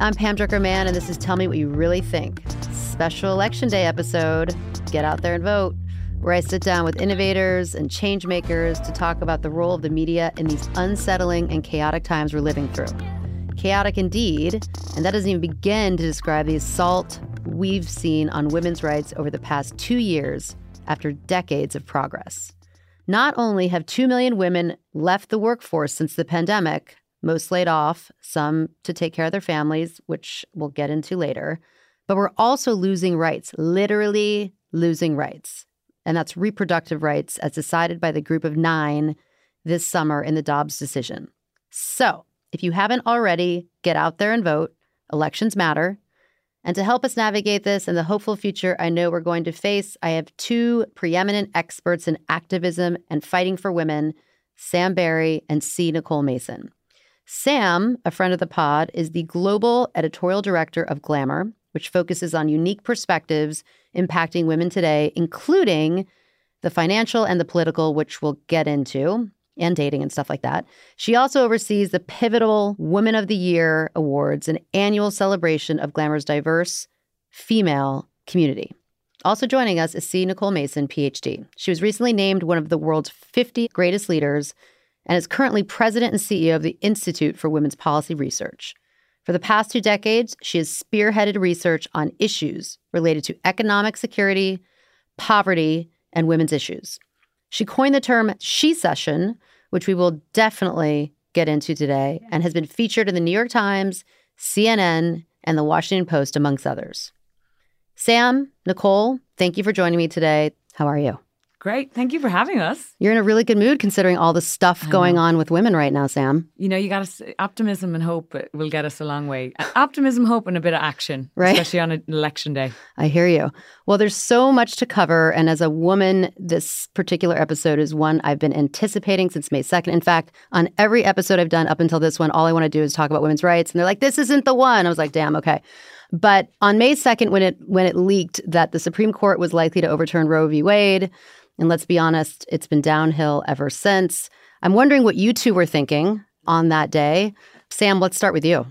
I'm Pam Drucker Mann, and this is Tell Me What You Really Think. Special Election Day episode. Get out there and vote, where I sit down with innovators and change makers to talk about the role of the media in these unsettling and chaotic times we're living through. Chaotic indeed, and that doesn't even begin to describe the assault we've seen on women's rights over the past two years after decades of progress. Not only have 2 million women left the workforce since the pandemic, most laid off, some to take care of their families, which we'll get into later. But we're also losing rights, literally losing rights. And that's reproductive rights as decided by the group of nine this summer in the Dobbs decision. So if you haven't already, get out there and vote. Elections matter. And to help us navigate this and the hopeful future I know we're going to face, I have two preeminent experts in activism and fighting for women Sam Barry and C. Nicole Mason. Sam, a friend of the pod, is the global editorial director of Glamour, which focuses on unique perspectives impacting women today, including the financial and the political, which we'll get into, and dating and stuff like that. She also oversees the pivotal Woman of the Year Awards, an annual celebration of Glamour's diverse female community. Also joining us is C. Nicole Mason, PhD. She was recently named one of the world's 50 greatest leaders and is currently president and CEO of the Institute for Women's Policy Research. For the past two decades, she has spearheaded research on issues related to economic security, poverty, and women's issues. She coined the term she-cession, which we will definitely get into today, and has been featured in the New York Times, CNN, and the Washington Post, amongst others. Sam, Nicole, thank you for joining me today. How are you? Great. Thank you for having us. You're in a really good mood considering all the stuff going on with women right now, Sam. You know, you got to optimism and hope uh, will get us a long way. Uh, optimism, hope, and a bit of action, right? Especially on an election day. I hear you. Well, there's so much to cover. And as a woman, this particular episode is one I've been anticipating since May 2nd. In fact, on every episode I've done up until this one, all I want to do is talk about women's rights. And they're like, this isn't the one. I was like, damn, okay. But on May 2nd, when it when it leaked that the Supreme Court was likely to overturn Roe v. Wade, and let's be honest, it's been downhill ever since. I'm wondering what you two were thinking on that day. Sam, let's start with you.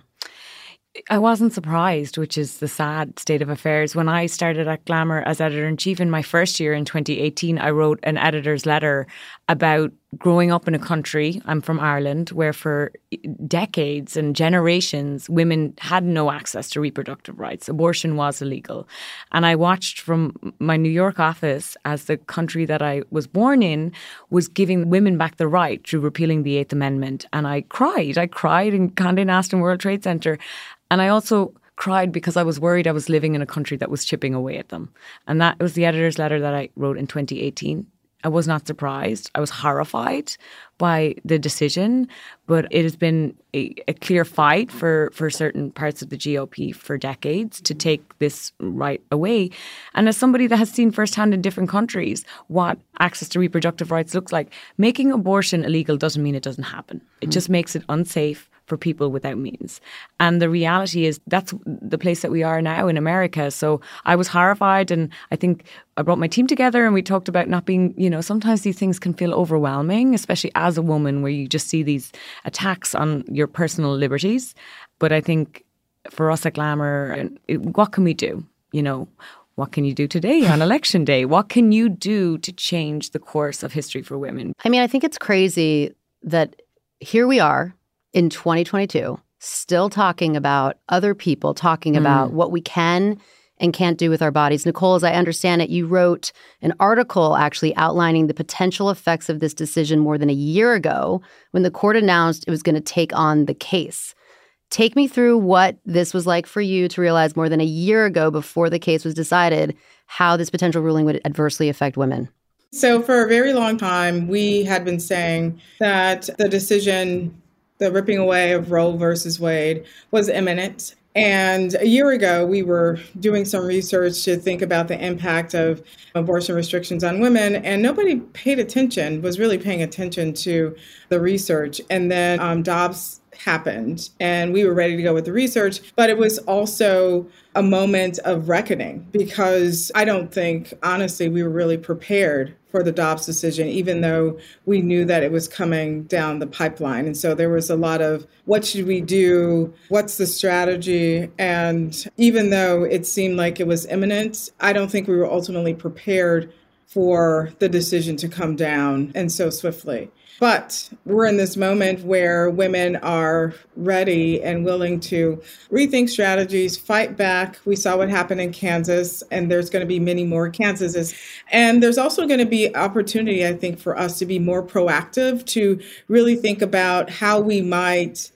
I wasn't surprised, which is the sad state of affairs. When I started at Glamour as editor in chief in my first year in 2018, I wrote an editor's letter about growing up in a country. I'm from Ireland, where for decades and generations, women had no access to reproductive rights. Abortion was illegal. And I watched from my New York office as the country that I was born in was giving women back the right through repealing the Eighth Amendment. And I cried. I cried in Condé Nast and World Trade Center. And I also cried because I was worried I was living in a country that was chipping away at them. And that was the editor's letter that I wrote in 2018. I was not surprised. I was horrified by the decision, but it has been a, a, clear fight for, for certain parts of the GOP for decades to take this right away. And as somebody that has seen firsthand in different countries what access to reproductive rights looks like, making abortion illegal doesn't mean it doesn't happen. It mm. just makes it unsafe for people without means. And the reality is that's the place that we are now in America. So I was horrified and I think I brought my team together and we talked about not being, you know, sometimes these things can feel overwhelming, especially as a woman where you just see these attacks on your personal liberties. But I think for us at Glamour, what can we do? You know, what can you do today on election day? What can you do to change the course of history for women? I mean, I think it's crazy that here we are in 2022 still talking about other people, talking mm. about what we can and can't do with our bodies. Nicole, as I understand it, you wrote an article actually outlining the potential effects of this decision more than a year ago when the court announced it was going to take on the case. Take me through what this was like for you to realize more than a year ago before the case was decided how this potential ruling would adversely affect women. So, for a very long time, we had been saying that the decision the ripping away of Roe versus Wade was imminent. And a year ago, we were doing some research to think about the impact of abortion restrictions on women, and nobody paid attention, was really paying attention to the research. And then um, Dobbs happened, and we were ready to go with the research, but it was also a moment of reckoning because I don't think, honestly, we were really prepared for the Dobbs decision, even though we knew that it was coming down the pipeline. And so there was a lot of what should we do? What's the strategy? And even though it seemed like it was imminent, I don't think we were ultimately prepared for the decision to come down and so swiftly. But we're in this moment where women are ready and willing to rethink strategies, fight back. We saw what happened in Kansas, and there's going to be many more Kansases. And there's also going to be opportunity, I think, for us to be more proactive, to really think about how we might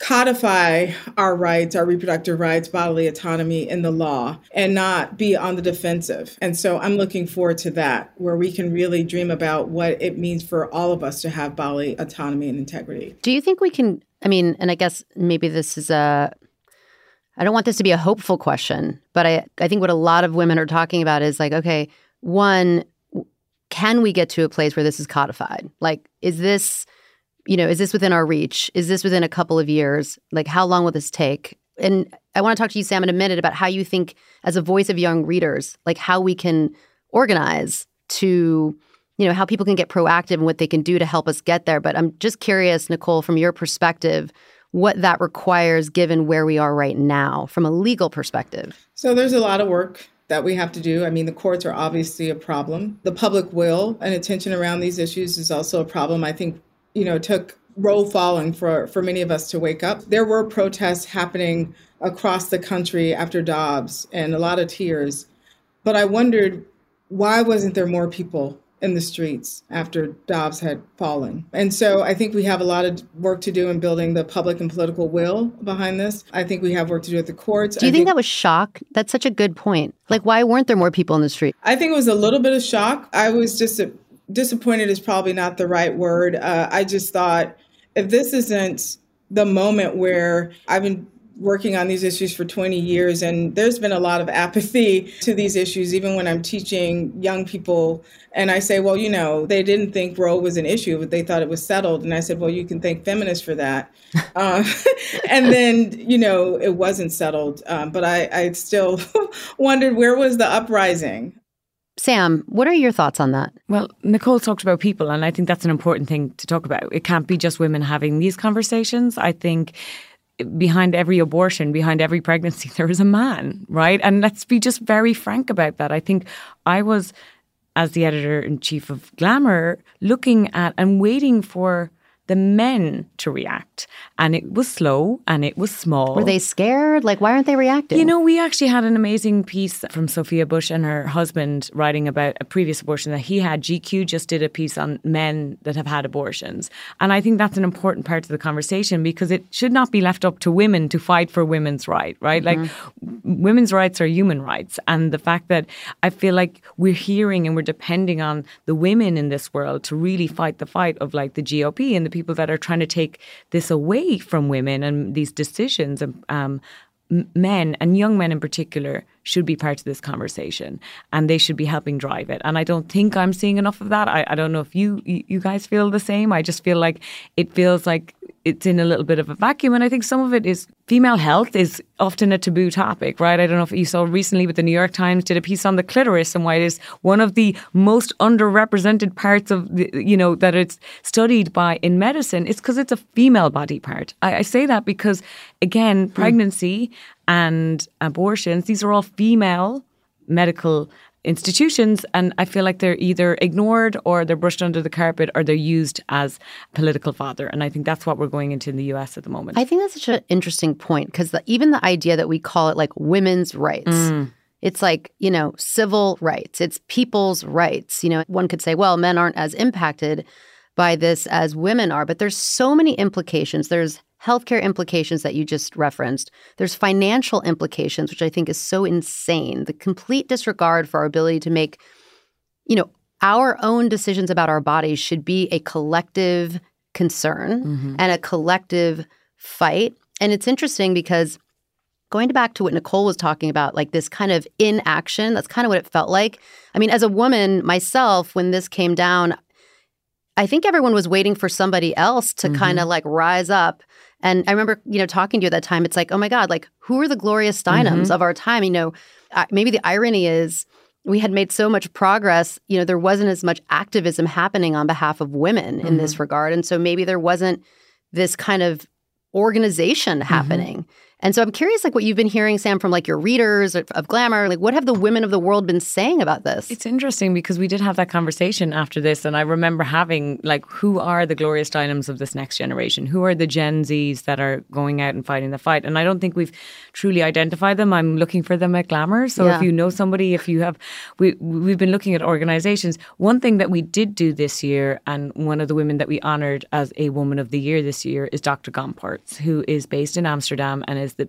codify our rights, our reproductive rights, bodily autonomy in the law and not be on the defensive. And so I'm looking forward to that, where we can really dream about what it means for all of us to have bodily autonomy and integrity. Do you think we can? I mean, and I guess maybe this is a. I don't want this to be a hopeful question, but I, I think what a lot of women are talking about is like, okay, one, can we get to a place where this is codified? Like, is this you know, is this within our reach? Is this within a couple of years? Like, how long will this take? And I want to talk to you, Sam, in a minute about how you think, as a voice of young readers, like how we can organize to, you know, how people can get proactive and what they can do to help us get there. But I'm just curious, Nicole, from your perspective, what that requires given where we are right now from a legal perspective. So there's a lot of work that we have to do. I mean, the courts are obviously a problem. The public will and attention around these issues is also a problem. I think you know, took Roe falling for, for many of us to wake up. There were protests happening across the country after Dobbs and a lot of tears. But I wondered why wasn't there more people in the streets after Dobbs had fallen? And so I think we have a lot of work to do in building the public and political will behind this. I think we have work to do at the courts. Do you think, think, that was shock? That's such a good point. Like, why weren't there more people in the street? I think it was a little bit of shock. I was just disappointed is probably not the right word. Uh, I just thought if this isn't the moment where I've been working on these issues for 20 years and there's been a lot of apathy to these issues even when i'm teaching young people and i say well you know they didn't think roe was an issue but they thought it was settled. And i said well you can thank feminists for that. Uh, and then you know it wasn't settled. Um, but i, I still wondered where was the uprising Sam, what are your thoughts on that? Well, Nicole talked about people, and I think that's an important thing to talk about. It can't be just women having these conversations. I think behind every abortion, behind every pregnancy, there is a man, right? And let's be just very frank about that. I think I was, as the editor in chief of Glamour, looking at and waiting for the men to react. And it was slow and it was small. Were they scared? Like, why aren't they reacting? You know, we actually had an amazing piece from Sophia Bush and her husband writing about a previous abortion that he had. GQ just did a piece on men that have had abortions. And I think that's an important part of the conversation because it should not be left up to women to fight for women's right, right? Mm-hmm. Like, women's rights are human rights. And the fact that I feel like we're hearing and we're depending on the women in this world to really fight the fight of like the GOP and the people that are trying to take this away from women and these decisions, um, men and young men in particular should be part of this conversation and they should be helping drive it and i don't think i'm seeing enough of that i, I don't know if you you guys feel the same i just feel like it feels like it's in a little bit of a vacuum. And I think some of it is female health is often a taboo topic, right? I don't know if you saw recently, but the New York Times did a piece on the clitoris and why it is one of the most underrepresented parts of the, you know, that it's studied by in medicine. It's because it's a female body part. I, I say that because, again, hmm. pregnancy mm. And abortions, these are all female medical institutions and I feel like they're either ignored or they're brushed under the carpet or they're used as political fodder and I think that's what we're going into in the US at the moment. I think that's such an interesting point because even the idea that we call it like women's rights mm. It's like, you know, civil rights, it's people's rights. You know, one could say, well, men aren't as impacted by this as women are, but there's so many implications. There's healthcare implications that you just referenced. There's financial implications, which I think is so insane. The complete disregard for our ability to make, you know, our own decisions about our bodies should be a collective concern mm-hmm. and a collective fight. And it's interesting because going back to what Nicole was talking about, like this kind of inaction, that's kind of what it felt like. I mean, as a woman myself, when this came down, I think everyone was waiting for somebody else to mm-hmm. kind of like rise up and I remember, you know, talking to you at that time. It's like, oh my God, like who are the Gloria Steinems mm-hmm. of our time? You know, maybe the irony is we had made so much progress, you know, there wasn't as much activism happening on behalf of women in mm-hmm. this regard. And so maybe there wasn't this kind of organization mm-hmm. happening. Mm-hmm. And so I'm curious, like what you've been hearing, Sam, from like your readers of, Glamour. Like, what have the women of the world been saying about this? It's interesting because we did have that conversation after this, and I remember having like, who are the Gloria Steinems of this next generation? Who are the Gen Zs that are going out and fighting the fight? And I don't think we've truly identified them. I'm looking for them at Glamour. So yeah. if you know somebody, if you have, we we've been looking at organizations. One thing that we did do this year, and one of the women that we honoured as a Woman of the Year this year is Dr. Gomperts, who is based in Amsterdam and is the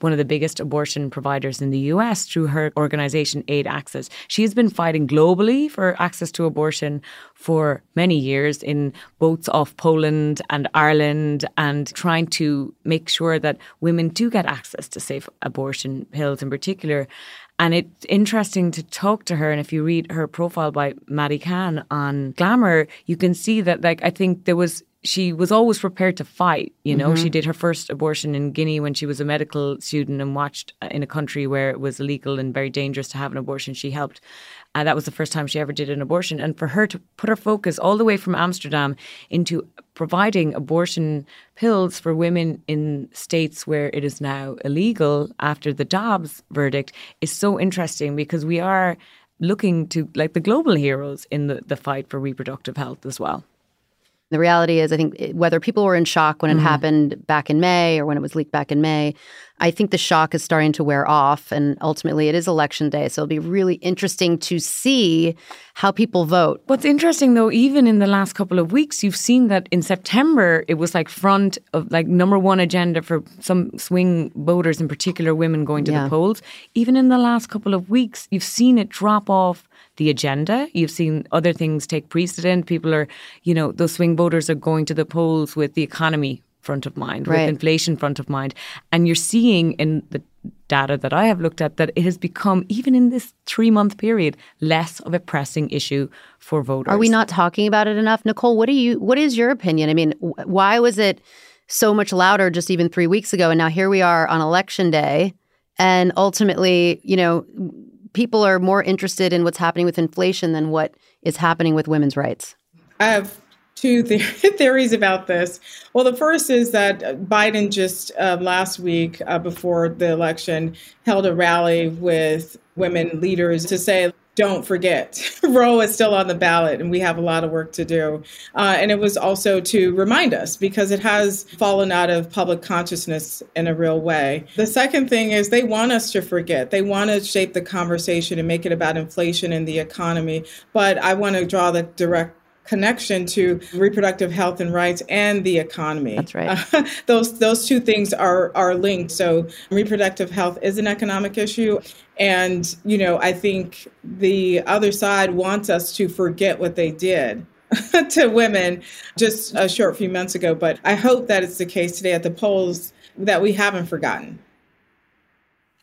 one of the biggest abortion providers in the US through her organization Aid Access. She has been fighting globally for access to abortion for many years in boats off Poland and Ireland and trying to make sure that women do get access to safe abortion pills in particular. And it's interesting to talk to her. And if you read her profile by Maddie Kahn on Glamour, you can see that, like, I think there was she was always prepared to fight. You know, mm-hmm. she did her first abortion in Guinea when she was a medical student and watched uh, in a country where it was illegal and very dangerous to have an abortion. She helped. And that was the first time she ever did an abortion. And for her to put her focus all the way from Amsterdam into providing abortion pills for women in states where it is now illegal after the Dobbs verdict is so interesting because we are looking to like the global heroes in the, the fight for reproductive health as well. The reality is, I think whether people were in shock when it mm-hmm. happened back in May or when it was leaked back in May, I think the shock is starting to wear off. And ultimately, it is election day. So it'll be really interesting to see how people vote. What's interesting, though, even in the last couple of weeks, you've seen that in September, it was like front of like number one agenda for some swing voters, in particular women going to yeah. the polls. Even in the last couple of weeks, you've seen it drop off the agenda. You've seen other things take precedent. People are, you know, those swing voters are going to the polls with the economy front of mind, right. with inflation front of mind. And you're seeing in the data that I have looked at that it has become, even in this three month period, less of a pressing issue for voters. Are we not talking about it enough? Nicole, what do you what is your opinion? I mean, why was it so much louder just even three weeks ago? And now here we are on election day. And ultimately, you know, people are more interested in what's happening with inflation than what is happening with women's rights? I have two th- theories about this. Well, the first is that Biden just uh, last week, uh, before the election, held a rally with women leaders to say, don't forget, Roe is still on the ballot and we have a lot of work to do. Uh, and it was also to remind us because it has fallen out of public consciousness in a real way. The second thing is they want us to forget. They want to shape the conversation and make it about inflation and the economy. But I want to draw the direct connection to reproductive health and rights and the economy. That's right. Uh, those those two things are are linked. So reproductive health is an economic issue and you know, I think the other side wants us to forget what they did. to women just a short few months ago, but I hope that it's the case today at the polls that we haven't forgotten.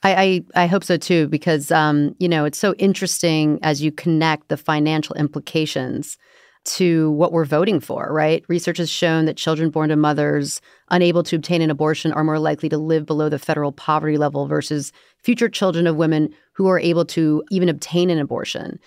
I, I, I hope so too, because um, you know it's so interesting as you connect the financial implications to what we're voting for, right? Research has shown that children born to mothers unable to obtain an abortion are more likely to live below the federal poverty level versus future children of women who are able to even obtain an abortion.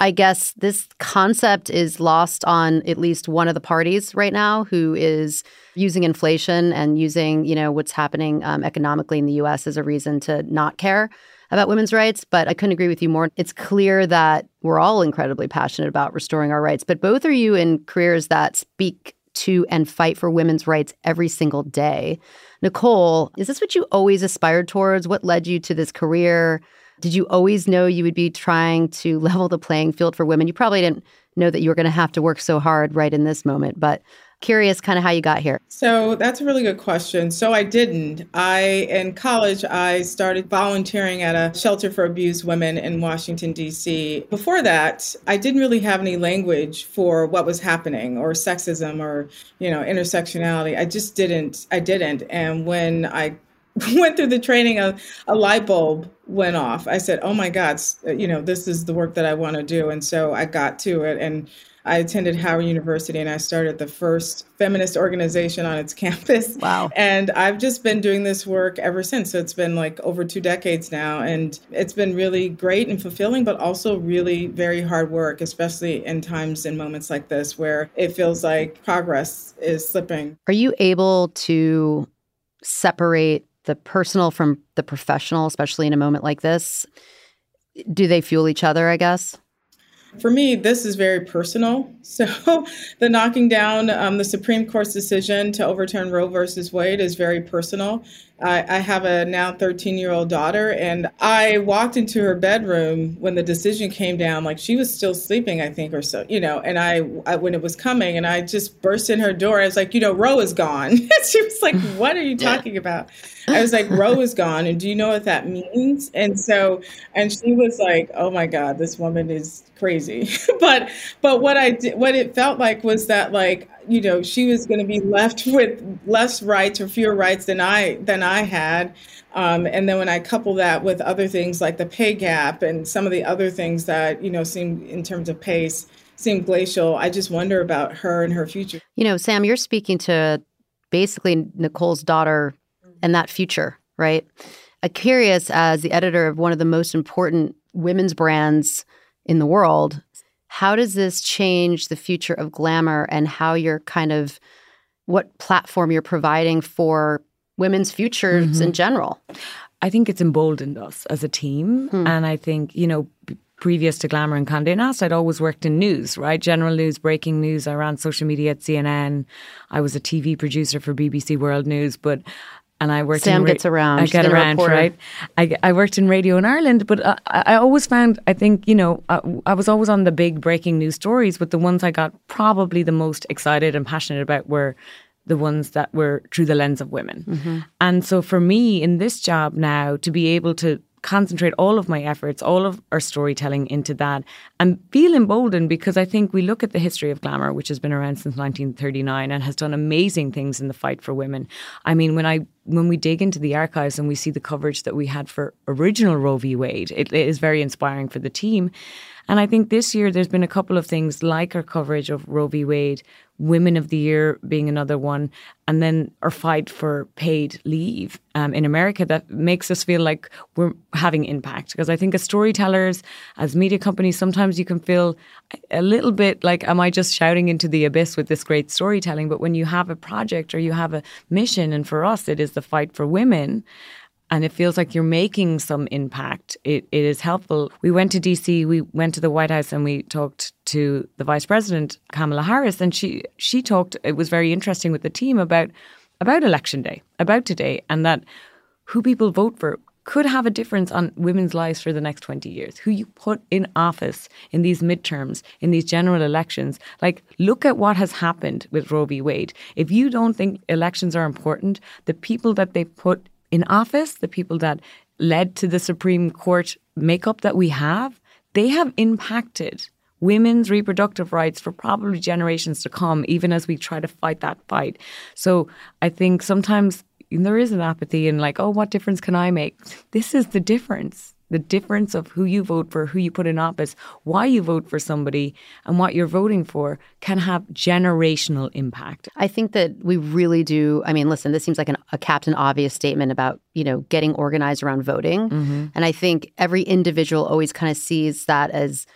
I guess this concept is lost on at least one of the parties right now who is using inflation and using, you know, what's happening um, economically in the US as a reason to not care about women's rights, but I couldn't agree with you more. It's clear that we're all incredibly passionate about restoring our rights, but both are you in careers that speak to and fight for women's rights every single day. Nicole, is this what you always aspired towards? What led you to this career? Did you always know you would be trying to level the playing field for women? You probably didn't know that you were going to have to work so hard right in this moment, but curious kind of how you got here. So that's a really good question. So I didn't. I in college I started volunteering at a shelter for abused women in Washington D.C. Before that, I didn't really have any language for what was happening or sexism or, you know, intersectionality. I just didn't I didn't. And when I went through the training a, a light bulb went off i said oh my god uh, you know this is the work that i want to do and so i got to it and I attended Howard University and I started the first feminist organization on its campus. Wow. And I've just been doing this work ever since. So it's been like over two decades now. And it's been really great and fulfilling, but also really very hard work, especially in times and moments like this where it feels like progress is slipping. Are you able to separate the personal from the professional, especially in a moment like this? Do they fuel each other, I guess? For me, this is very personal. So, the knocking down um, the Supreme Court's decision to overturn Roe versus Wade is very personal. I, I have a now 13 year old daughter, and I walked into her bedroom when the decision came down. Like she was still sleeping, I think, or so, you know. And I, I when it was coming, and I just burst in her door. I was like, you know, Roe is gone. she was like, what are you talking about? I was like, Roe is gone, and do you know what that means? And so, and she was like, oh my God, this woman is crazy. but but what I did, what it felt like was that like you know she was going to be left with less rights or fewer rights than I than I had. Um, and then when I couple that with other things like the pay gap and some of the other things that you know seem in terms of pace seem glacial, I just wonder about her and her future. You know, Sam, you're speaking to basically Nicole's daughter and that future, right? I'm curious, as the editor of one of the most important women's brands in the world, how does this change the future of glamour and how you're kind of what platform you're providing for women's futures mm-hmm. in general? I think it's emboldened us as a team. Hmm. And I think, you know, previous to Glamour and Condé Nast, I'd always worked in news, right? General news, breaking news. I ran social media at CNN. I was a TV producer for BBC World News, but and I worked. Sam in ra- gets around. I get around, right? I, I worked in radio in Ireland, but I, I always found I think you know I, I, was always on the big breaking news stories, but the ones I got probably the most excited and passionate about were the ones that were through the lens of women. Mm-hmm. And so for me in this job now to be able to concentrate all of my efforts, all of our storytelling into that and feel emboldened because I think we look at the history of glamour, which has been around since 1939 and has done amazing things in the fight for women. I mean, when I when we dig into the archives and we see the coverage that we had for original Roe v. Wade, it, it is very inspiring for the team. And I think this year there's been a couple of things like our coverage of Roe v. Wade, Women of the Year being another one, and then our fight for paid leave um, in America that makes us feel like we're having impact. Because I think as storytellers, as media companies, sometimes you can feel a little bit like, am I just shouting into the abyss with this great storytelling? But when you have a project or you have a mission, and for us, it is the fight for women and it feels like you're making some impact. It, it is helpful. We went to DC, we went to the White House, and we talked to the Vice President Kamala Harris, and she she talked. It was very interesting with the team about about election day, about today, and that who people vote for could have a difference on women's lives for the next 20 years. Who you put in office in these midterms, in these general elections. Like, look at what has happened with Roe v. Wade. If you don't think elections are important, the people that they put in office, the people that led to the Supreme Court makeup that we have, they have impacted women's reproductive rights for probably generations to come, even as we try to fight that fight. So I think sometimes there is an apathy and like, oh, what difference can I make? This is the difference the difference of who you vote for, who you put in office, why you vote for somebody, and what you're voting for can have generational impact. I think that we really do. I mean, listen, this seems like an, a Captain Obvious statement about, you know, getting organized around voting. Mm-hmm. And I think every individual always kind of sees that as,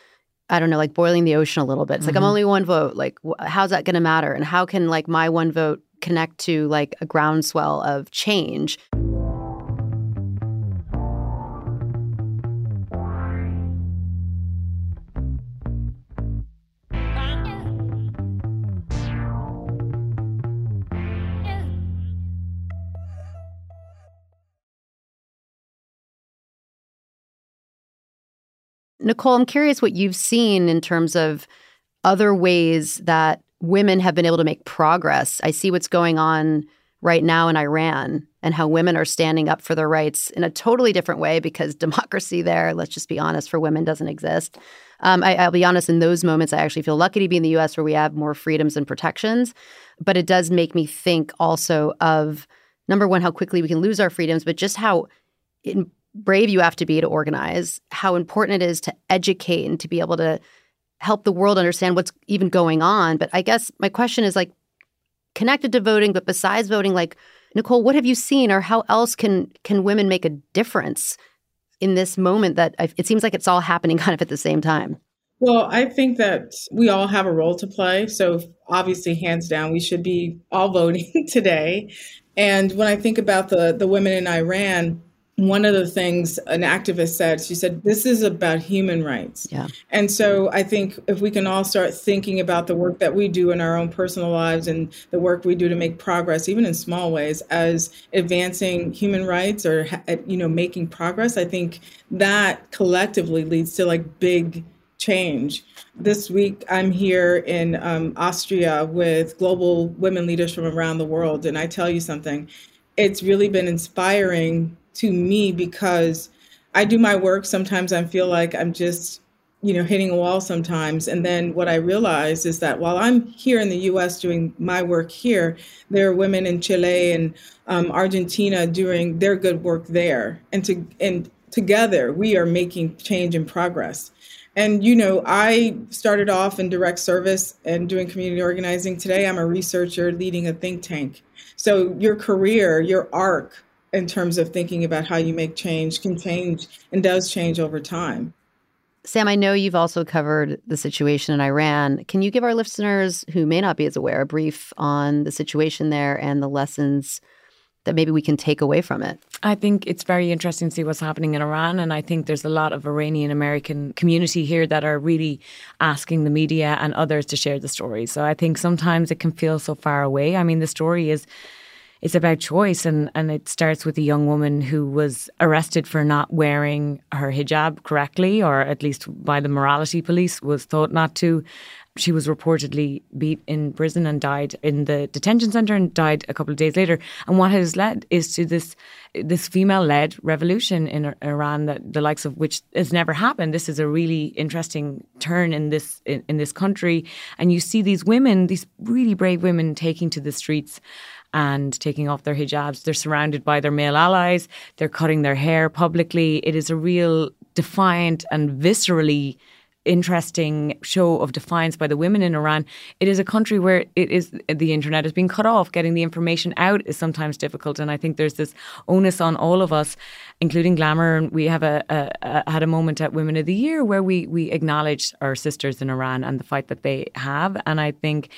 I don't know, like boiling the ocean a little bit. It's mm-hmm. like, I'm mm-hmm. only one vote. Like, wh- how's that going to matter? And how can, like, my one vote connect to, like, a groundswell of change? Nicole, I'm curious what you've seen in terms of other ways that women have been able to make progress. I see what's going on right now in Iran and how women are standing up for their rights in a totally different way because democracy there, let's just be honest, for women doesn't exist. Um, I, will be honest, in those moments, I actually feel lucky to be in the US where we have more freedoms and protections. But it does make me think also of number one, how quickly we can lose our freedoms, but just how in, brave you have to be to organize, how important it is to educate and to be able to help the world understand what's even going on. But I guess my question is like connected to voting, but besides voting, like Nicole, what have you seen, or how else can can women make a difference in this moment that it seems like it's all happening kind of at the same time? Well, I think that we all have a role to play. So, obviously, hands down, we should be all voting today. And when I think about the, the women in Iran, one of the things an activist said, she said, this is about human rights. Yeah. And so I think if we can all start thinking about the work that we do in our own personal lives and the work we do to make progress, even in small ways, as advancing human rights or, you know, making progress, I think that collectively leads to like big change. This week, I'm here in um, Austria with global women leaders from around the world. And I tell you something, it's really been inspiring to me because I do my work. Sometimes I feel like I'm just, you know, hitting a wall sometimes. And then what I realize is that while I'm here in the US doing my work here, there are women in Chile and um, Argentina doing their good work there. And to and together we are making change and progress. And you know, I started off in direct service and doing community organizing. Today I'm a researcher leading a think tank. So your career, your arc in terms of thinking about how you make change can change and does change over time. Sam, I know you've also covered the situation in Iran. Can you give our listeners who may not be as aware a brief on the situation there and the lessons that maybe we can take away from it? I think it's very interesting to see what's happening in Iran. And I think there's a lot of Iranian American community here that are really asking the media and others to share the story. So I think sometimes it can feel so far away. I mean, the story is it's about choice and, and it starts with a young woman who was arrested for not wearing her hijab correctly or at least by the morality police was thought not to. She was reportedly beat in prison and died in the detention center and died a couple of days later. And what has led is to this this female led revolution in Iran that the likes of which has never happened. This is a really interesting turn in this in, in this country. And you see these women these really brave women taking to the streets and taking off their hijabs. They're surrounded by their male allies. They're cutting their hair publicly. It is a real defiant and viscerally interesting show of defiance by the women in Iran. It is a country where it is the internet is being cut off. Getting the information out is sometimes difficult, and I think there's this onus on all of us, including Glamour. And we have a, a, a had a moment at Women of the Year where we we acknowledged our sisters in Iran and the fight that they have, and I think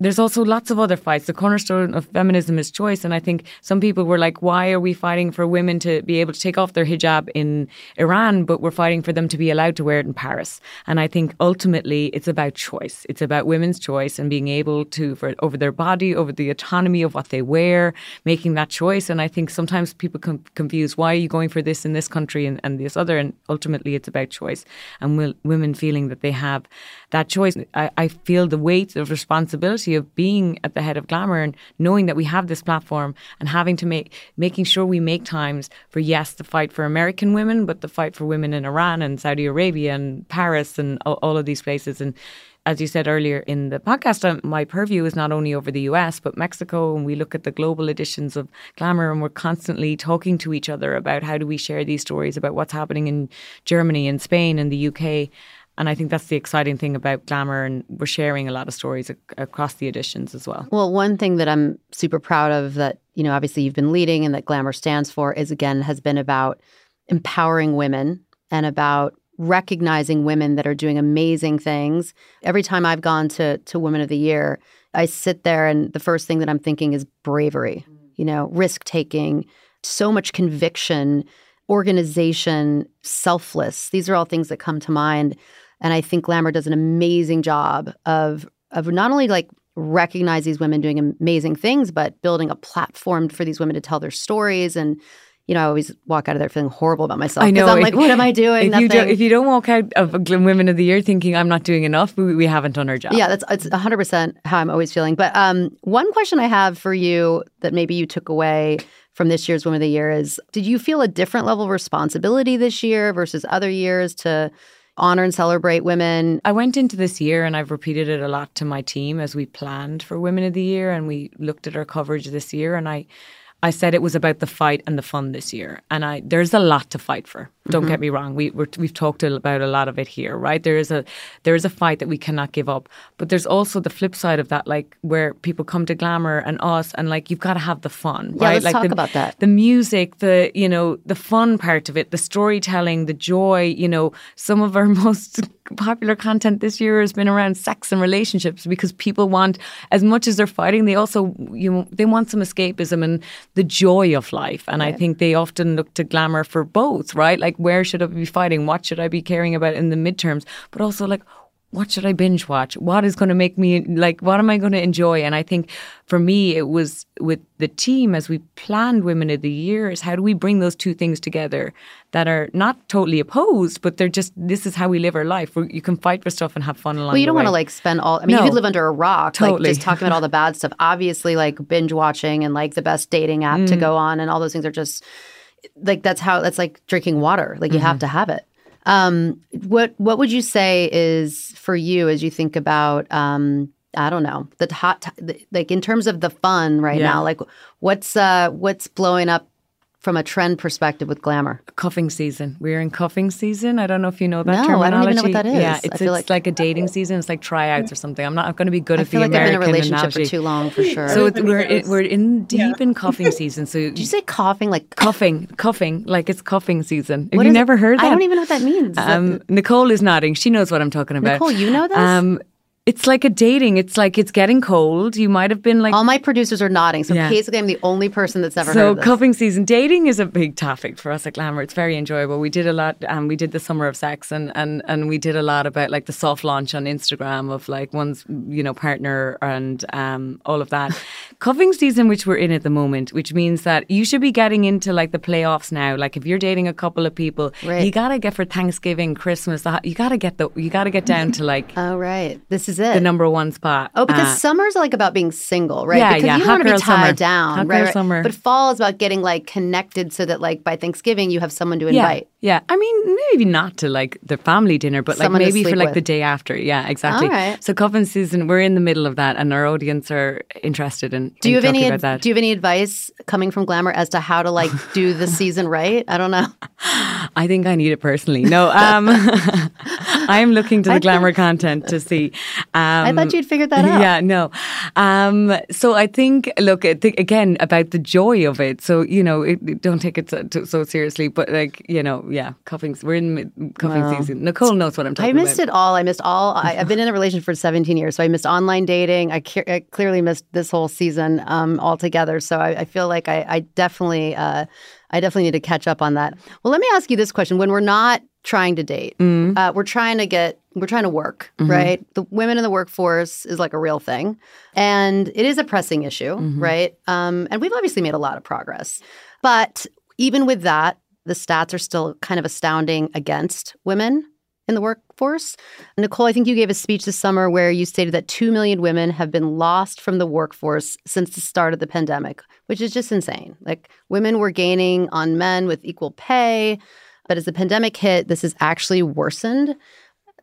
there's also lots of other fights. The cornerstone of feminism is choice. And I think some people were like, why are we fighting for women to be able to take off their hijab in Iran, but we're fighting for them to be allowed to wear it in Paris? And I think ultimately it's about choice. It's about women's choice and being able to, for over their body, over the autonomy of what they wear, making that choice. And I think sometimes people confuse why are you going for this in this country and, and this other? And ultimately it's about choice and will, women feeling that they have that choice. I, I feel the weight of responsibility of being at the head of Glamour and knowing that we have this platform and having to make making sure we make times for yes the fight for American women, but the fight for women in Iran and Saudi Arabia and Paris and all, all of these places and as you said earlier in the podcast, um, my purview is not only over the US, but Mexico. And we look at the global editions of Glamour and we're constantly talking to each other about how do we share these stories about what's happening in Germany and Spain and the UK. And I think that's the exciting thing about Glamour, and we're sharing a lot of stories ac- across the editions as well. Well, one thing that I'm super proud of that, you know, obviously you've been leading and that Glamour stands for is again, has been about empowering women and about recognizing women that are doing amazing things. Every time I've gone to, to Women of the Year, I sit there and the first thing that I'm thinking is bravery, mm. you know, risk taking, so much conviction, organization, selfless. These are all things that come to mind and I think Glamour does an amazing job of of not only like recognize these women doing amazing things, but building a platform for these women to tell their stories. And you know, I always walk out of there feeling horrible about myself. I know. I'm if, like, what am I doing? If you, don't, if you don't walk out of Women of the Year thinking I'm not doing enough, we, we haven't done our job. Yeah, that's it's 100 percent how I'm always feeling. But um, one question I have for you that maybe you took away from this year's Women of the Year is: Did you feel a different level of responsibility this year versus other years to honor and celebrate women. I went into this year and I've repeated it a lot to my team as we planned for Women of the Year and we looked at our coverage this year and I I said it was about the fight and the fun this year. And I there's a lot to fight for. Don't Mm-hmm. get me wrong. We we're, we've talked about a lot of it here, right? There is a there is a fight that we cannot give up, but there's also the flip side of that, like where people come to glamour and us, and like you've got to have the fun, Yeah, right? let's like talk the, about that. The music, the you know the fun part of it, the storytelling, the joy. You know, some of our most popular content this year has been around sex and relationships because people want as much as they're fighting, they also you know they want some escapism and the joy of life, and I think they often look to glamour for both, right? Like where should I be fighting? What should I be caring about in the midterms? But also like what should I binge watch? What is going to make me like, what am I going to enjoy? And I think for me, it was with the team as we planned Women of the Year is how do we bring those two things together that are not totally opposed, but they're just, this is how we live our life. Where you can fight for stuff and have fun along Well, you don't want to like spend all. I mean, you could live under a rock, like Totally. just talking about all the bad stuff. Obviously, like binge watching and like the best dating app Mm. to go on, and all those things are just like that's how that's like drinking water. Like you Mm-hmm. have to have it. Um, what what would you say is for you as you think about? Um, I don't know the hot t- the, like in terms of the fun right Yeah. now. Like what's uh what's blowing up from a trend perspective with glamour? cuffing season. We're in cuffing season. I don't know if you know that No, terminology. I don't even know what that is. Yeah, I it's, feel it's like- like, a dating season. It's like tryouts or something. I'm not going to be good I at feel the like I've been in a American relationship analogy. for too long for sure. So it's, we're in, we're in deep in cuffing season. So Did you say coughing like cuffing, cuffing, like it's cuffing season. Have What you is it? never heard that? I don't even know what that means. Is that- Um, Nicole is nodding. She knows what I'm talking about. Nicole, you know this? Um, it's like a dating. It's like it's getting cold. You might have been like. All my producers are nodding, so Yeah. basically I'm the only person that's ever heard so cuffing season dating is a big topic for us at glamour it's very enjoyable we did a lot um, we did the summer of sex and, and and we did a lot about like the soft launch on instagram of like one's you know partner and um, all of that cuffing season which we're in at the moment which means that you should be getting into like the playoffs now like if you're dating a couple of people Right. you gotta get for thanksgiving christmas you gotta get the you gotta get down to like Oh right, this is it. the number one spot Oh, because Uh, summer's like about being single, right? Yeah, because yeah, you don't want to be tied summer. down, Hot right, summer. But fall is about getting like connected, so that like by Thanksgiving you have someone to invite. Yeah, I mean, maybe not to like the family dinner, but like Someone maybe for like with. the day after. Yeah, exactly. Right. So cuffing season, we're in the middle of that, and our audience are interested in. Do you in have any? talking about that. Do you have any advice coming from Glamour as to how to like do the season right? I don't know. I think I need it personally. No, um, I am looking to the glamour content to see. Um, I thought you'd figured that out. Yeah, no. Um, so I think, look, I think, again, about the joy of it. So, you know, it, don't take it so, so seriously, but like, you know, yeah, cuffing, we're in cuffing season. Nicole knows what I'm talking I missed about. it all. I missed all. I, I've been in a relationship for 17 years, so I missed online dating. I, ca- I clearly missed this whole season um, altogether. So I, I feel like I, I definitely, uh, I definitely need to catch up on that. Well, let me ask you this question: When we're not trying to date, Mm-hmm. uh, we're trying to get, we're trying to work, right? The women in the workforce is like a real thing, and it is a pressing issue, Mm-hmm. right? Um, and we've obviously made a lot of progress, but even with that, the stats are still kind of astounding against women in the workforce. Nicole, I think you gave a speech this summer where you stated that 2 million women have been lost from the workforce since the start of the pandemic, which is just insane. Like women were gaining on men with equal pay, but as the pandemic hit, this has actually worsened.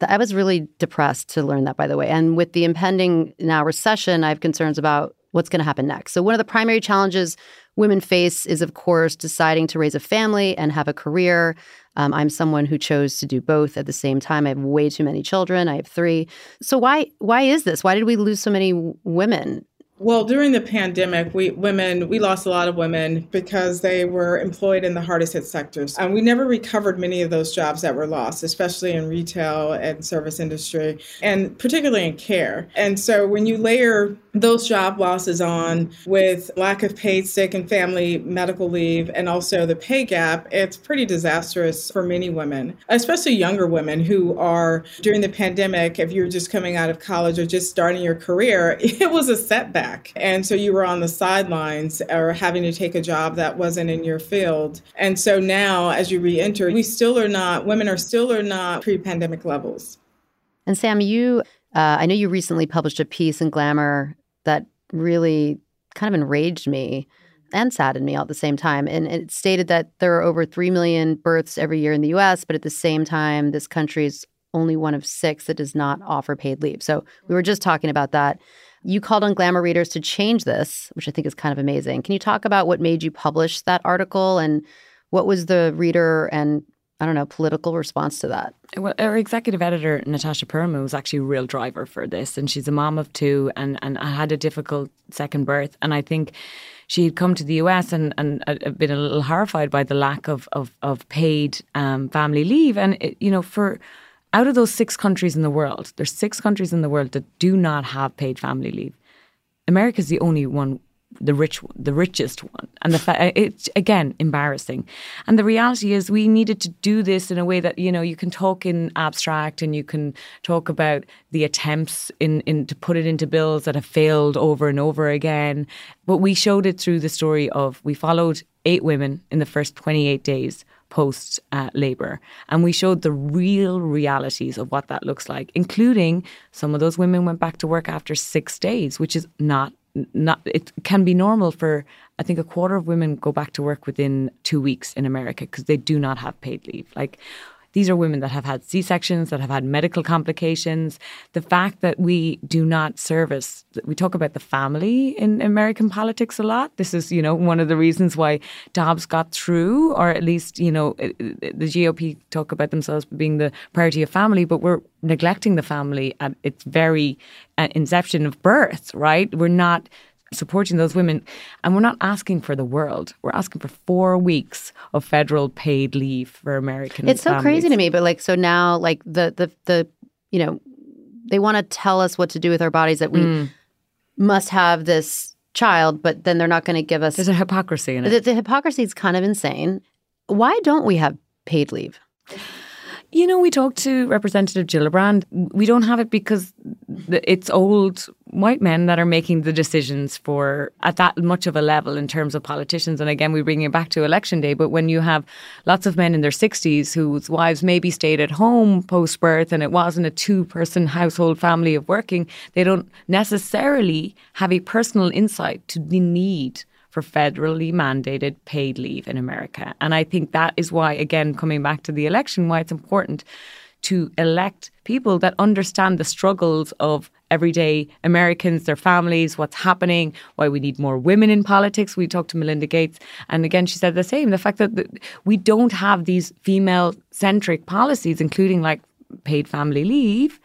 I was really depressed to learn that, by the way. And with the impending now recession, I have concerns about what's going to happen next. So, one of the primary challenges women face is, of course, deciding to raise a family and have a career. Um, I'm someone who chose to do both at the same time. I have way too many children. I have three. So, why why is this? Why did we lose so many women? Well, during the pandemic, we women we lost a lot of women because they were employed in the hardest hit sectors, and we never recovered many of those jobs that were lost, especially in retail and service industry, and particularly in care. And so, when you layer those job losses on with lack of paid sick and family medical leave, and also the pay gap, it's pretty disastrous for many women, especially younger women who are during the pandemic. If you're just coming out of college or just starting your career, it was a setback. And so you were on the sidelines or having to take a job that wasn't in your field. And so now, as you re enter, we still are not, women are still are not pre pandemic levels. And Sam, you, uh, I know you recently published a piece in Glamour that really kind of enraged me mm-hmm. and saddened me all at the same time. And it stated that there are over 3 million births every year in the US, but at the same time, this country is only one of six that does not offer paid leave. So we were mm-hmm. just talking about that. You called on Glamour readers to change this, which I think is kind of amazing. Can you talk about what made you publish that article and what was the reader and I don't know, political response to that? Well, our executive editor, Natasha Pearlman, was actually a real driver for this. And she's a mom of two and, and had a difficult second birth. And I think she had come to the US and, and uh, been a little horrified by the lack of, of, of paid um, family leave. And, it, you know, for out of those six countries in the world, there's six countries in the world that do not have paid family leave. America is the only one the rich, the richest one, and the fa- it's again embarrassing. And the reality is, we needed to do this in a way that you know you can talk in abstract and you can talk about the attempts in, in to put it into bills that have failed over and over again. But we showed it through the story of we followed eight women in the first twenty eight days post uh, labour. And we showed the real realities of what that looks like, including some of those women went back to work after six days, which is not not it can be normal for I think a quarter of women go back to work within two weeks in America because they do not have paid leave. Like these are women that have had C sections, that have had medical complications. The fact that we do not service, we talk about the family in American politics a lot. This is, you know, one of the reasons why Dobbs got through, or at least, you know, the GOP talk about themselves being the priority of family, but we're neglecting the family at its very uh, inception of birth, right? We're not supporting those women. And we're not asking for the world. We're asking for four weeks of federal paid leave for American. It's so families. crazy to me. But like, so now, like the the the you know, they want to tell us what to do with our bodies that we mm. must have this child, but then they're not going to give us. There's a hypocrisy in it. The, the hypocrisy is kind of insane. Why don't we have paid leave? You know, we talked to Representative Gillibrand. We don't have it because it's old white men that are making the decisions for at that much of a level in terms of politicians. And again, we bring it back to election day. But when you have lots of men in their 60s whose wives maybe stayed at home post birth and it wasn't a two person household family of working, they don't necessarily have a personal insight to the need for federally mandated paid leave in America. And I think that is why, again, coming back to the election, why it's important to elect people that understand the struggles of everyday Americans, their families, what's happening, why we need more women in politics. We talked to Melinda Gates, and again, she said the same the fact that we don't have these female centric policies, including like paid family leave,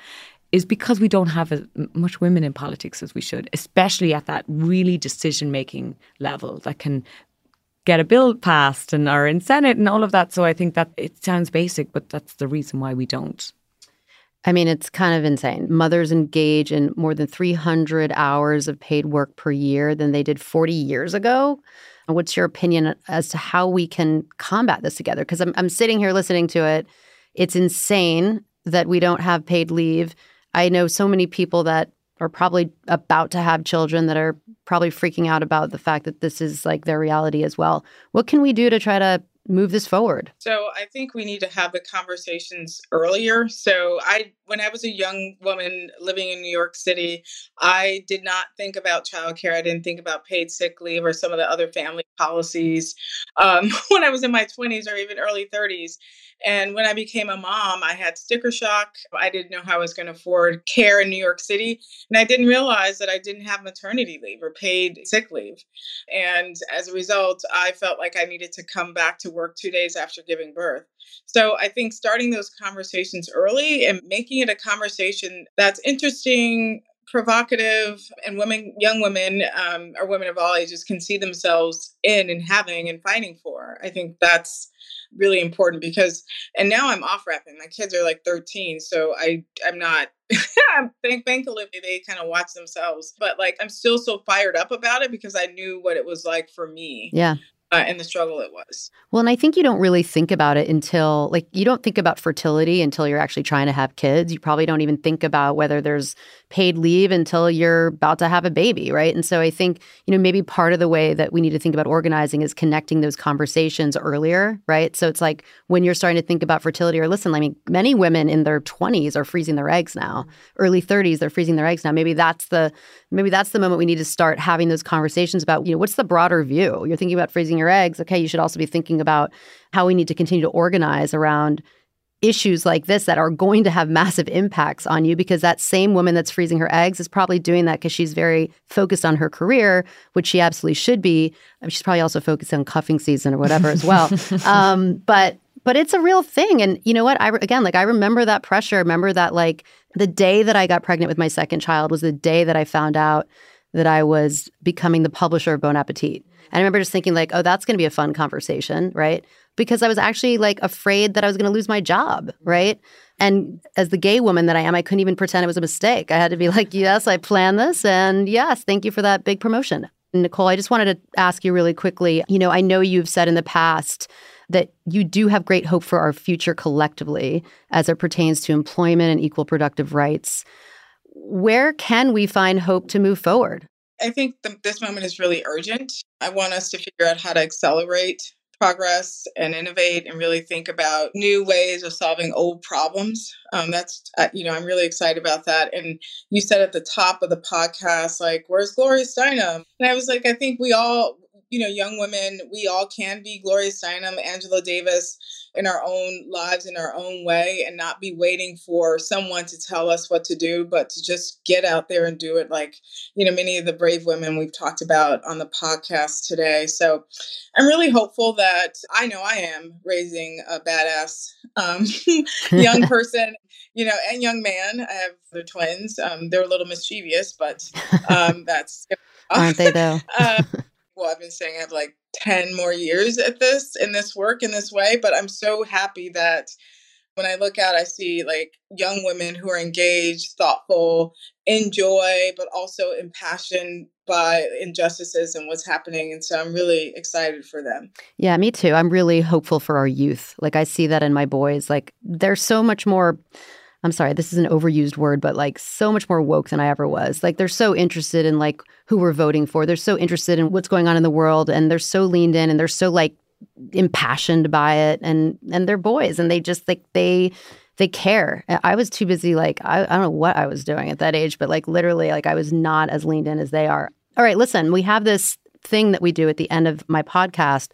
is because we don't have as much women in politics as we should, especially at that really decision making level that can get a bill passed and are in Senate and all of that. So I think that it sounds basic, but that's the reason why we don't. I mean, it's kind of insane. Mothers engage in more than 300 hours of paid work per year than they did 40 years ago. What's your opinion as to how we can combat this together? Because I'm, I'm sitting here listening to it. It's insane that we don't have paid leave I know so many people that are probably about to have children that are probably freaking out about the fact that this is like their reality as well. What can we do to try to move this forward? So I think we need to have the conversations earlier. So I when I was a young woman living in New York City, I did not think about childcare. I didn't think about paid sick leave or some of the other family policies um, when I was in my 20s or even early 30s. And when I became a mom, I had sticker shock. I didn't know how I was going to afford care in New York City. And I didn't realize that I didn't have maternity leave or paid sick leave. And as a result, I felt like I needed to come back to work two days after giving birth. So I think starting those conversations early and making it a conversation that's interesting, provocative and women young women um, or women of all ages can see themselves in and having and fighting for i think that's really important because and now i'm off wrapping my kids are like 13 so i i'm not thank thankfully they kind of watch themselves but like i'm still so fired up about it because i knew what it was like for me. Yeah uh, and the struggle it was. Well, and I think you don't really think about it until, like, you don't think about fertility until you're actually trying to have kids. You probably don't even think about whether there's paid leave until you're about to have a baby, right? And so I think, you know, maybe part of the way that we need to think about organizing is connecting those conversations earlier, right? So it's like when you're starting to think about fertility or listen, I mean, many women in their 20s are freezing their eggs now. Mm-hmm. Early 30s, they're freezing their eggs now. Maybe that's the maybe that's the moment we need to start having those conversations about, you know, what's the broader view? You're thinking about freezing your eggs. Okay, you should also be thinking about how we need to continue to organize around issues like this that are going to have massive impacts on you because that same woman that's freezing her eggs is probably doing that because she's very focused on her career, which she absolutely should be. I mean, she's probably also focused on cuffing season or whatever as well. um, but but it's a real thing. And you know what? I again, like I remember that pressure. I remember that like the day that I got pregnant with my second child was the day that I found out that I was becoming the publisher of Bon Appetit. And I remember just thinking like, oh, that's going to be a fun conversation, right? Because I was actually like afraid that I was going to lose my job, right? And as the gay woman that I am, I couldn't even pretend it was a mistake. I had to be like, yes, I planned this. And yes, thank you for that big promotion. Nicole, I just wanted to ask you really quickly. You know, I know you've said in the past that you do have great hope for our future collectively as it pertains to employment and equal productive rights. Where can we find hope to move forward? I think the, this moment is really urgent. I want us to figure out how to accelerate progress and innovate and really think about new ways of solving old problems. Um, that's, uh, you know, I'm really excited about that. And you said at the top of the podcast, like, where's Gloria Steinem? And I was like, I think we all, you know, young women, we all can be Gloria Steinem, Angela Davis in our own lives in our own way and not be waiting for someone to tell us what to do, but to just get out there and do it like, you know, many of the brave women we've talked about on the podcast today. So I'm really hopeful that I know I am raising a badass um, young person, you know, and young man. I have the twins. Um, they're a little mischievous, but um, that's. Aren't they though? uh, well, I've been saying I have like 10 more years at this, in this work, in this way, but I'm so happy that when I look out, I see like young women who are engaged, thoughtful, enjoy, but also impassioned by injustices and what's happening. And so I'm really excited for them. Yeah, me too. I'm really hopeful for our youth. Like I see that in my boys. Like they're so much more I'm sorry, this is an overused word, but like so much more woke than I ever was. Like they're so interested in like who we're voting for. They're so interested in what's going on in the world and they're so leaned in and they're so like impassioned by it and and they're boys and they just like they they care. I was too busy like I, I don't know what I was doing at that age, but like literally like I was not as leaned in as they are. All right, listen, we have this thing that we do at the end of my podcast.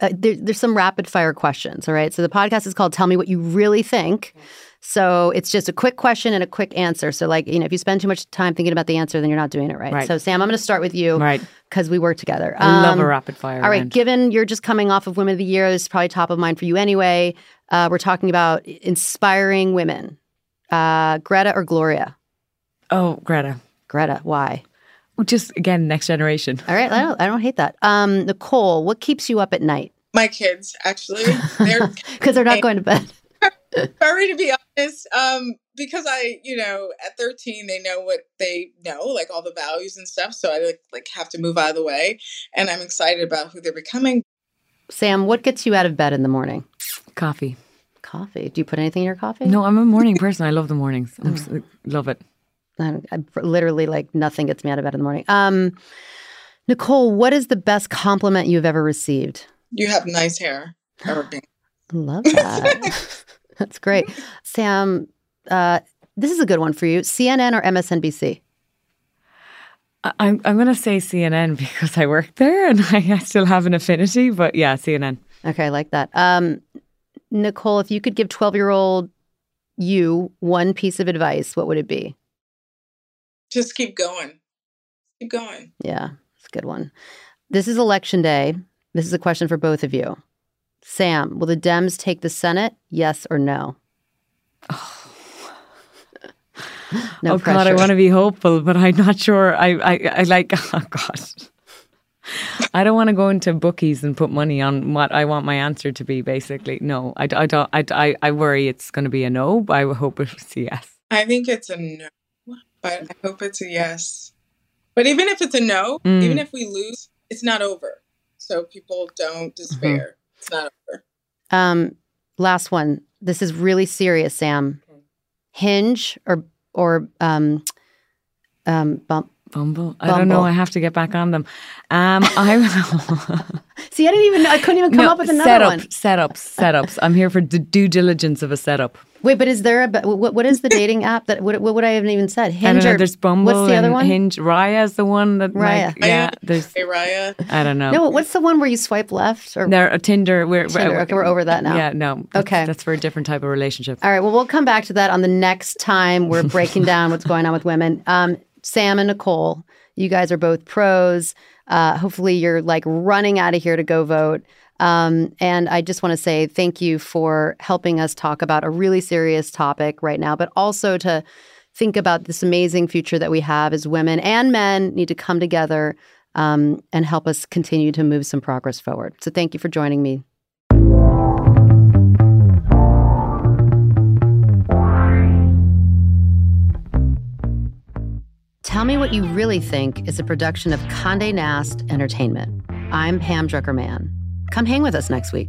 Uh, there, there's some rapid fire questions. All right. So the podcast is called Tell Me What You Really Think. So it's just a quick question and a quick answer. So, like, you know, if you spend too much time thinking about the answer, then you're not doing it right. Right. So, Sam, I'm going to start with you. Right. Because we work together. I love a Um, rapid fire. All right. round. Given you're just coming off of Women of the Year, this is probably top of mind for you anyway. Uh, we're talking about inspiring women. Uh, Greta or Gloria? Oh, Greta. Greta. Why? Just again, next generation. All right. I don't, I don't hate that. Um, Nicole, what keeps you up at night? My kids, actually, they're Because they're not going to bed. Sorry to be honest um because i you know at 13 they know what they know like all the values and stuff so i like, like have to move out of the way and i'm excited about who they're becoming Sam, what gets you out of bed in the morning? Coffee. Coffee. Do you put anything in your coffee? No, I'm a morning person. I love the mornings. I'm love it. I, don't- I literally like nothing gets me out of bed in the morning. Um, Nicole, what is the best compliment you've ever received? you have nice hair or being Love that. That's great. Sam, uh, this is a good one for you. CNN or MSNBC? I- I'm I'm gonna say CNN because I work there and I, I still have an affinity. But yeah, CNN. Okay, I like that. Um, Nicole, if you could give 12 year old you one piece of advice, what would it be? just keep going keep going Yeah, it's a good one. This is election day. This is a question for both of you. Sam, will the Dems take the Senate? Yes or no? no oh pressure. God, I want to be hopeful, but I'm not sure. I I, I like. Oh God. I don't want to go into bookies and put money on what I want my answer to be. Basically, no. I, I don't. I, I, I worry it's going to be a no, but I hope it's a yes. i think it's a no but i hope it's a yes but even if it's a no Mm. even if we lose it's not over so people don't despair it's not over Um, last one. This is really serious, Sam. Hinge or or um, um, bump. Bumble. I don't know. I have to get back on them. Um, I See, I didn't even. I couldn't even come no, up with another setup, one. setups, setups. I'm here for the due diligence of a setup. Wait, but is there a be- what? What is the dating app that? What, what would I haven't even said? I don't Hinge know. There's Bumble. What's the other one? Hinge. Raya is the one that. Raya. Like, yeah. There's. hey raya I don't know. No, what's the one where you swipe left? Or There, a Tinder. We're, Tinder. Okay, we're over that now. Yeah, no. that's- Okay. That's for a different type of relationship. All right. Well, we'll come back to that on the next time we're breaking down what's going on with women. Um, Sam and Nicole. You guys are both pros. Uh, hopefully, you're like running out of here to go vote. Um, and I just want to say thank you for helping us talk about a really serious topic right now, but also to think about this amazing future that we have as women and men need to come together um, and help us continue to move some progress forward. So thank you for joining me. Tell Me What You Really Think is a production of Conde Nast Entertainment. I'm Pam Drucker Mann. Come hang with us next week.